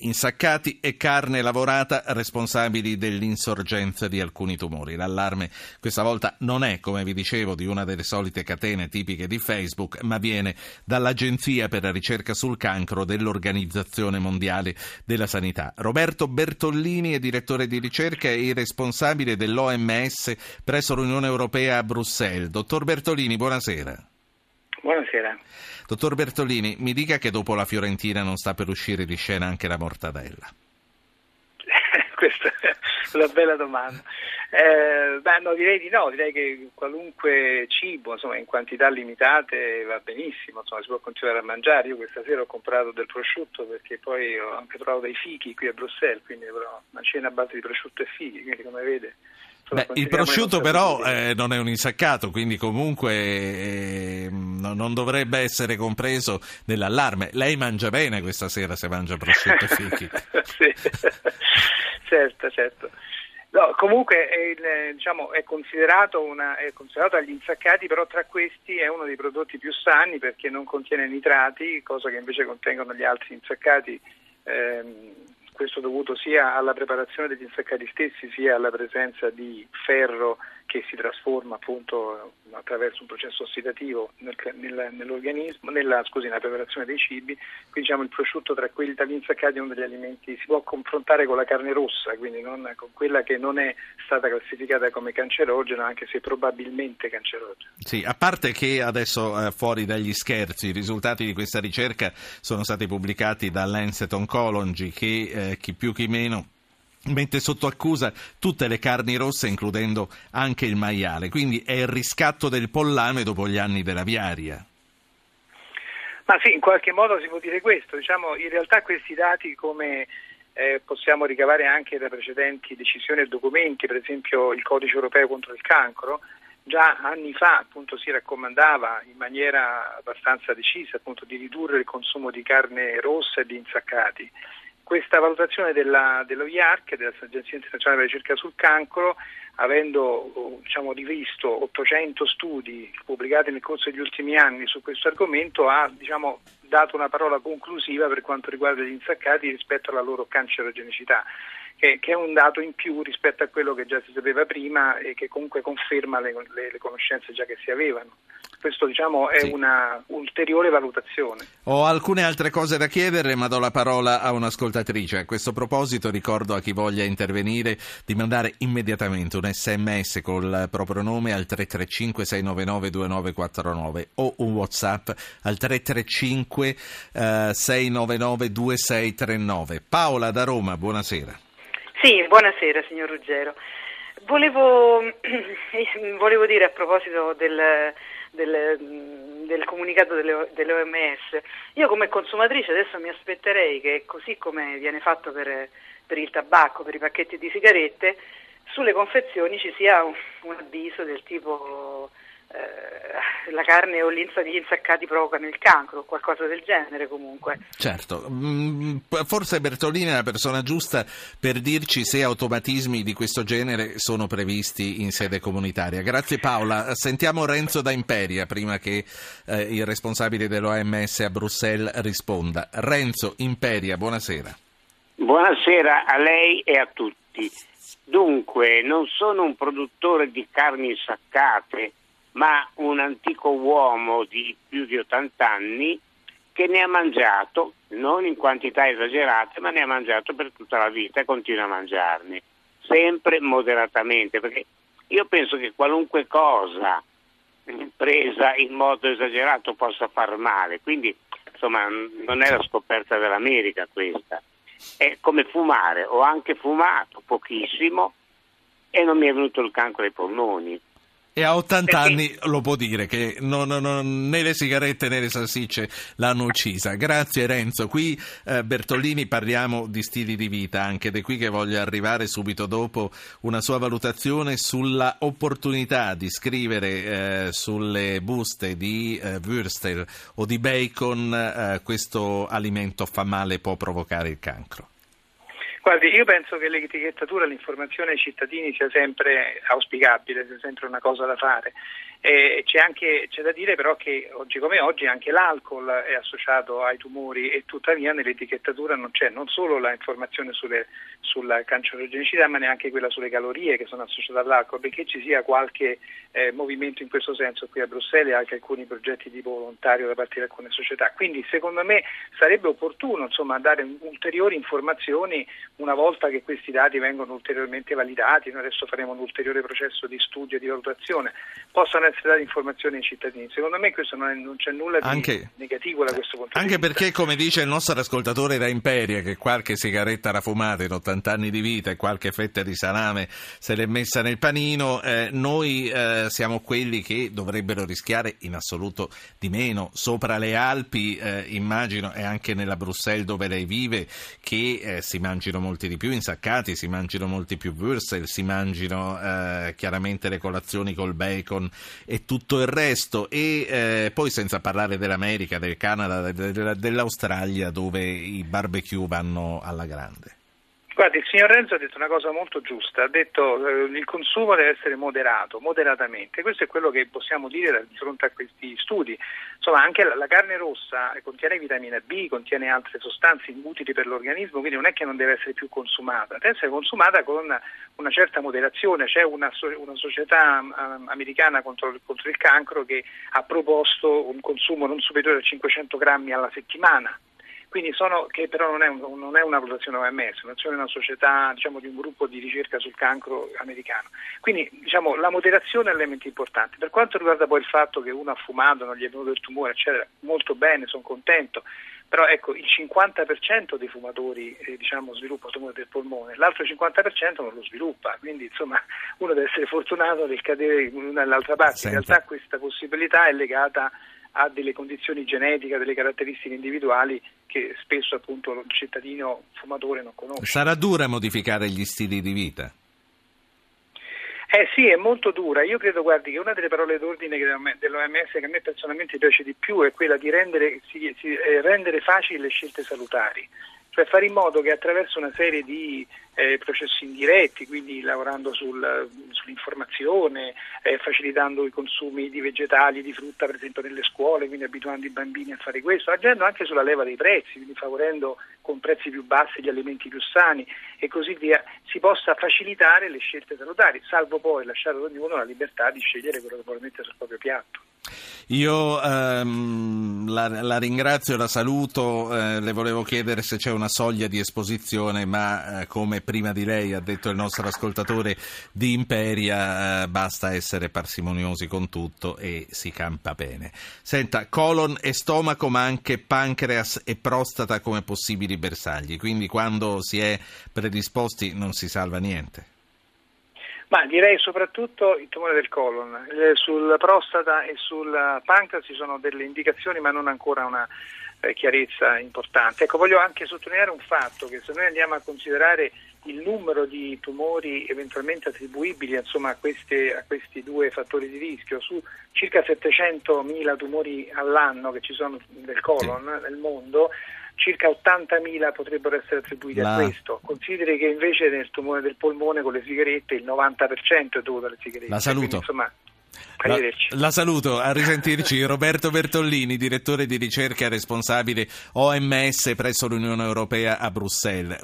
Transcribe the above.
Insaccati e carne lavorata responsabili dell'insorgenza di alcuni tumori. L'allarme questa volta non è, come vi dicevo, di una delle solite catene tipiche di Facebook, ma viene dall'Agenzia per la ricerca sul cancro dell'Organizzazione Mondiale della Sanità. Roberto Bertollini è direttore di ricerca e responsabile dell'OMS presso l'Unione Europea a Bruxelles. Dottor Bertolini, buonasera. Buonasera. Dottor Bertolini, mi dica che dopo la Fiorentina non sta per uscire di scena anche la mortadella. Questa è una bella domanda. Eh, beh, no, direi di no, direi che qualunque cibo insomma, in quantità limitate va benissimo, insomma, si può continuare a mangiare. Io questa sera ho comprato del prosciutto perché poi ho anche trovato dei fichi qui a Bruxelles, quindi avrò una cena a base di prosciutto e fichi, quindi come vede Beh, il prosciutto però eh, non è un insaccato, quindi comunque eh, non dovrebbe essere compreso nell'allarme. Lei mangia bene questa sera se mangia prosciutto e fichi. sì, certo, certo. No, comunque è, diciamo, è, considerato una, è, considerato agli insaccati, però tra questi è uno dei prodotti più sani perché non contiene nitrati, cosa che invece contengono gli altri insaccati. Ehm, questo dovuto sia alla preparazione degli insaccati stessi sia alla presenza di ferro che si trasforma appunto attraverso un processo ossidativo nel, nel, nell'organismo, nella, scusi, nella preparazione dei cibi, quindi diciamo il prosciutto tra quelli dagli insaccati è uno degli alimenti, si può confrontare con la carne rossa, quindi non, con quella che non è stata classificata come cancerogena, anche se probabilmente cancerogena. Sì, a parte che adesso eh, fuori dagli scherzi, i risultati di questa ricerca sono stati pubblicati da Lancet Oncology che eh, chi più chi meno mette sotto accusa tutte le carni rosse, includendo anche il maiale. Quindi è il riscatto del pollame dopo gli anni dell'aviaria. Ma sì, in qualche modo si può dire questo. Diciamo, in realtà questi dati, come eh, possiamo ricavare anche da precedenti decisioni e documenti, per esempio il codice europeo contro il cancro, già anni fa appunto, si raccomandava in maniera abbastanza decisa appunto, di ridurre il consumo di carne rossa e di insaccati questa valutazione della, dello IARC, dell'Agenzia Internazionale per la Ricerca sul Cancro, avendo diciamo, rivisto 800 studi pubblicati nel corso degli ultimi anni su questo argomento, ha diciamo, dato una parola conclusiva per quanto riguarda gli insaccati rispetto alla loro cancerogenicità. Che, che, è un dato in più rispetto a quello che già si sapeva prima e che comunque conferma le, le, le conoscenze già che si avevano. Questo diciamo è sì. una ulteriore valutazione. Ho alcune altre cose da chiedere, ma do la parola a un'ascoltatrice. A questo proposito ricordo a chi voglia intervenire di mandare immediatamente un sms col proprio nome al 335 699 2949 o un whatsapp al 335 eh, 699 2639. Paola da Roma, buonasera. Sì, buonasera signor Ruggero. Volevo, volevo dire a proposito del del, del comunicato delle, dell'OMS. Io come consumatrice adesso mi aspetterei che così come viene fatto per, per il tabacco, per i pacchetti di sigarette, sulle confezioni ci sia un, un avviso del tipo la carne o gli insaccati provocano il cancro o qualcosa del genere comunque. Certo, mm, forse Bertolini è la persona giusta per dirci se automatismi di questo genere sono previsti in sede comunitaria. Grazie Paola. Sentiamo Renzo da Imperia prima che eh, il responsabile dell'OMS a Bruxelles risponda. Renzo, Imperia, buonasera. Buonasera a lei e a tutti. Dunque, non sono un produttore di carni insaccate, ma un antico uomo di più di 80 anni che ne ha mangiato, non in quantità esagerate, ma ne ha mangiato per tutta la vita e continua a mangiarne, sempre moderatamente, perché io penso che qualunque cosa presa in modo esagerato possa far male, quindi insomma non è la scoperta dell'America questa, è come fumare, ho anche fumato pochissimo e non mi è venuto il cancro ai polmoni. E a 80 anni lo può dire che non, non, né le sigarette né le salsicce l'hanno uccisa. Grazie Renzo. Qui eh, Bertolini parliamo di stili di vita, anche di qui che voglio arrivare subito dopo una sua valutazione sulla opportunità di scrivere eh, sulle buste di eh, Würstel o di bacon eh, questo alimento fa male, può provocare il cancro. Guardi, io penso che l'etichettatura, l'informazione ai cittadini sia sempre auspicabile, sia sempre una cosa da fare. Eh, c'è, anche, c'è, da dire però che oggi come oggi anche l'alcol è associato ai tumori e tuttavia nell'etichettatura non c'è non solo la informazione sulle, sulla cancerogenicità ma neanche quella sulle calorie che sono associate all'alcol, perché ci sia qualche eh, movimento in questo senso qui a Bruxelles e anche alcuni progetti tipo volontario da parte di alcune società. Quindi secondo me sarebbe opportuno insomma, dare ulteriori informazioni una volta che questi dati vengono ulteriormente validati, noi adesso faremo un ulteriore processo di studio e di valutazione, possano essere date informazioni ai cittadini. Secondo me questo non, è, non c'è nulla di anche, negativo da questo punto di vista. Anche perché, come dice il nostro ascoltatore da Imperia, che qualche sigaretta rafumata in 80 anni di vita e qualche fetta di salame se l'è messa nel panino, eh, noi eh, siamo quelli che dovrebbero rischiare in assoluto di meno. Sopra le Alpi, eh, immagino, e anche nella Bruxelles dove lei vive, che eh, si mangino molti di più insaccati, si mangino molti più würstel, si mangino eh, chiaramente le colazioni col bacon e tutto il resto e eh, poi senza parlare dell'America, del Canada, dell'Australia dove i barbecue vanno alla grande. Guardi, il signor Renzo ha detto una cosa molto giusta, ha detto che eh, il consumo deve essere moderato, moderatamente. Questo è quello che possiamo dire di fronte a questi studi. Insomma, anche la, la carne rossa contiene vitamina B, contiene altre sostanze utili per l'organismo, quindi non è che non deve essere più consumata, deve essere consumata con una certa moderazione. C'è una, una società um, americana contro, contro il cancro che ha proposto un consumo non superiore a 500 grammi alla settimana quindi sono, che però non è, un, non è una valutazione OMS, è una società diciamo, di un gruppo di ricerca sul cancro americano. Quindi diciamo, la moderazione è un elemento importante. Per quanto riguarda poi il fatto che uno ha fumato, non gli è venuto il tumore, eccetera, molto bene, sono contento, però ecco il 50% dei fumatori eh, diciamo, sviluppa tumore del polmone, l'altro 50% non lo sviluppa, quindi insomma uno deve essere fortunato nel cadere in una nell'altra parte. Senta. In realtà questa possibilità è legata a delle condizioni genetiche, delle caratteristiche individuali che spesso appunto il cittadino fumatore non conosce. Sarà dura modificare gli stili di vita? Eh sì, è molto dura. Io credo, guardi, che una delle parole d'ordine dell'OMS che a me personalmente piace di più è quella di rendere, si, si, eh, rendere facili le scelte salutari cioè fare in modo che attraverso una serie di eh, processi indiretti, quindi lavorando sul, sull'informazione, eh, facilitando i consumi di vegetali, di frutta per esempio nelle scuole, quindi abituando i bambini a fare questo, agendo anche sulla leva dei prezzi, quindi favorendo con prezzi più bassi gli alimenti più sani e così via, si possa facilitare le scelte salutari, salvo poi lasciare ad ognuno la libertà di scegliere quello che vuole mettere sul proprio piatto. Io ehm, la, la, ringrazio, la saluto, eh, le volevo chiedere se c'è una soglia di esposizione, ma eh, come prima di lei ha detto il nostro ascoltatore di Imperia, eh, basta essere parsimoniosi con tutto e si campa bene. Senta, colon e stomaco, ma anche pancreas e prostata come possibili bersagli, quindi quando si è predisposti non si salva niente. Ma direi soprattutto il tumore del colon. Eh, sulla prostata e sul pancreas ci sono delle indicazioni ma non ancora una eh, chiarezza importante. Ecco, voglio anche sottolineare un fatto che se noi andiamo a considerare il numero di tumori eventualmente attribuibili insomma, a, queste, a, questi due fattori di rischio, su circa 700.000 tumori all'anno che ci sono del colon nel mondo, circa 80.000 potrebbero essere attribuiti La... a questo. Consideri che invece nel tumore del polmone con le sigarette il 90% è dovuto alle sigarette. La saluto. Quindi, insomma, la, la, saluto, a risentirci Roberto Bertollini, direttore di ricerca responsabile OMS presso l'Unione Europea a Bruxelles.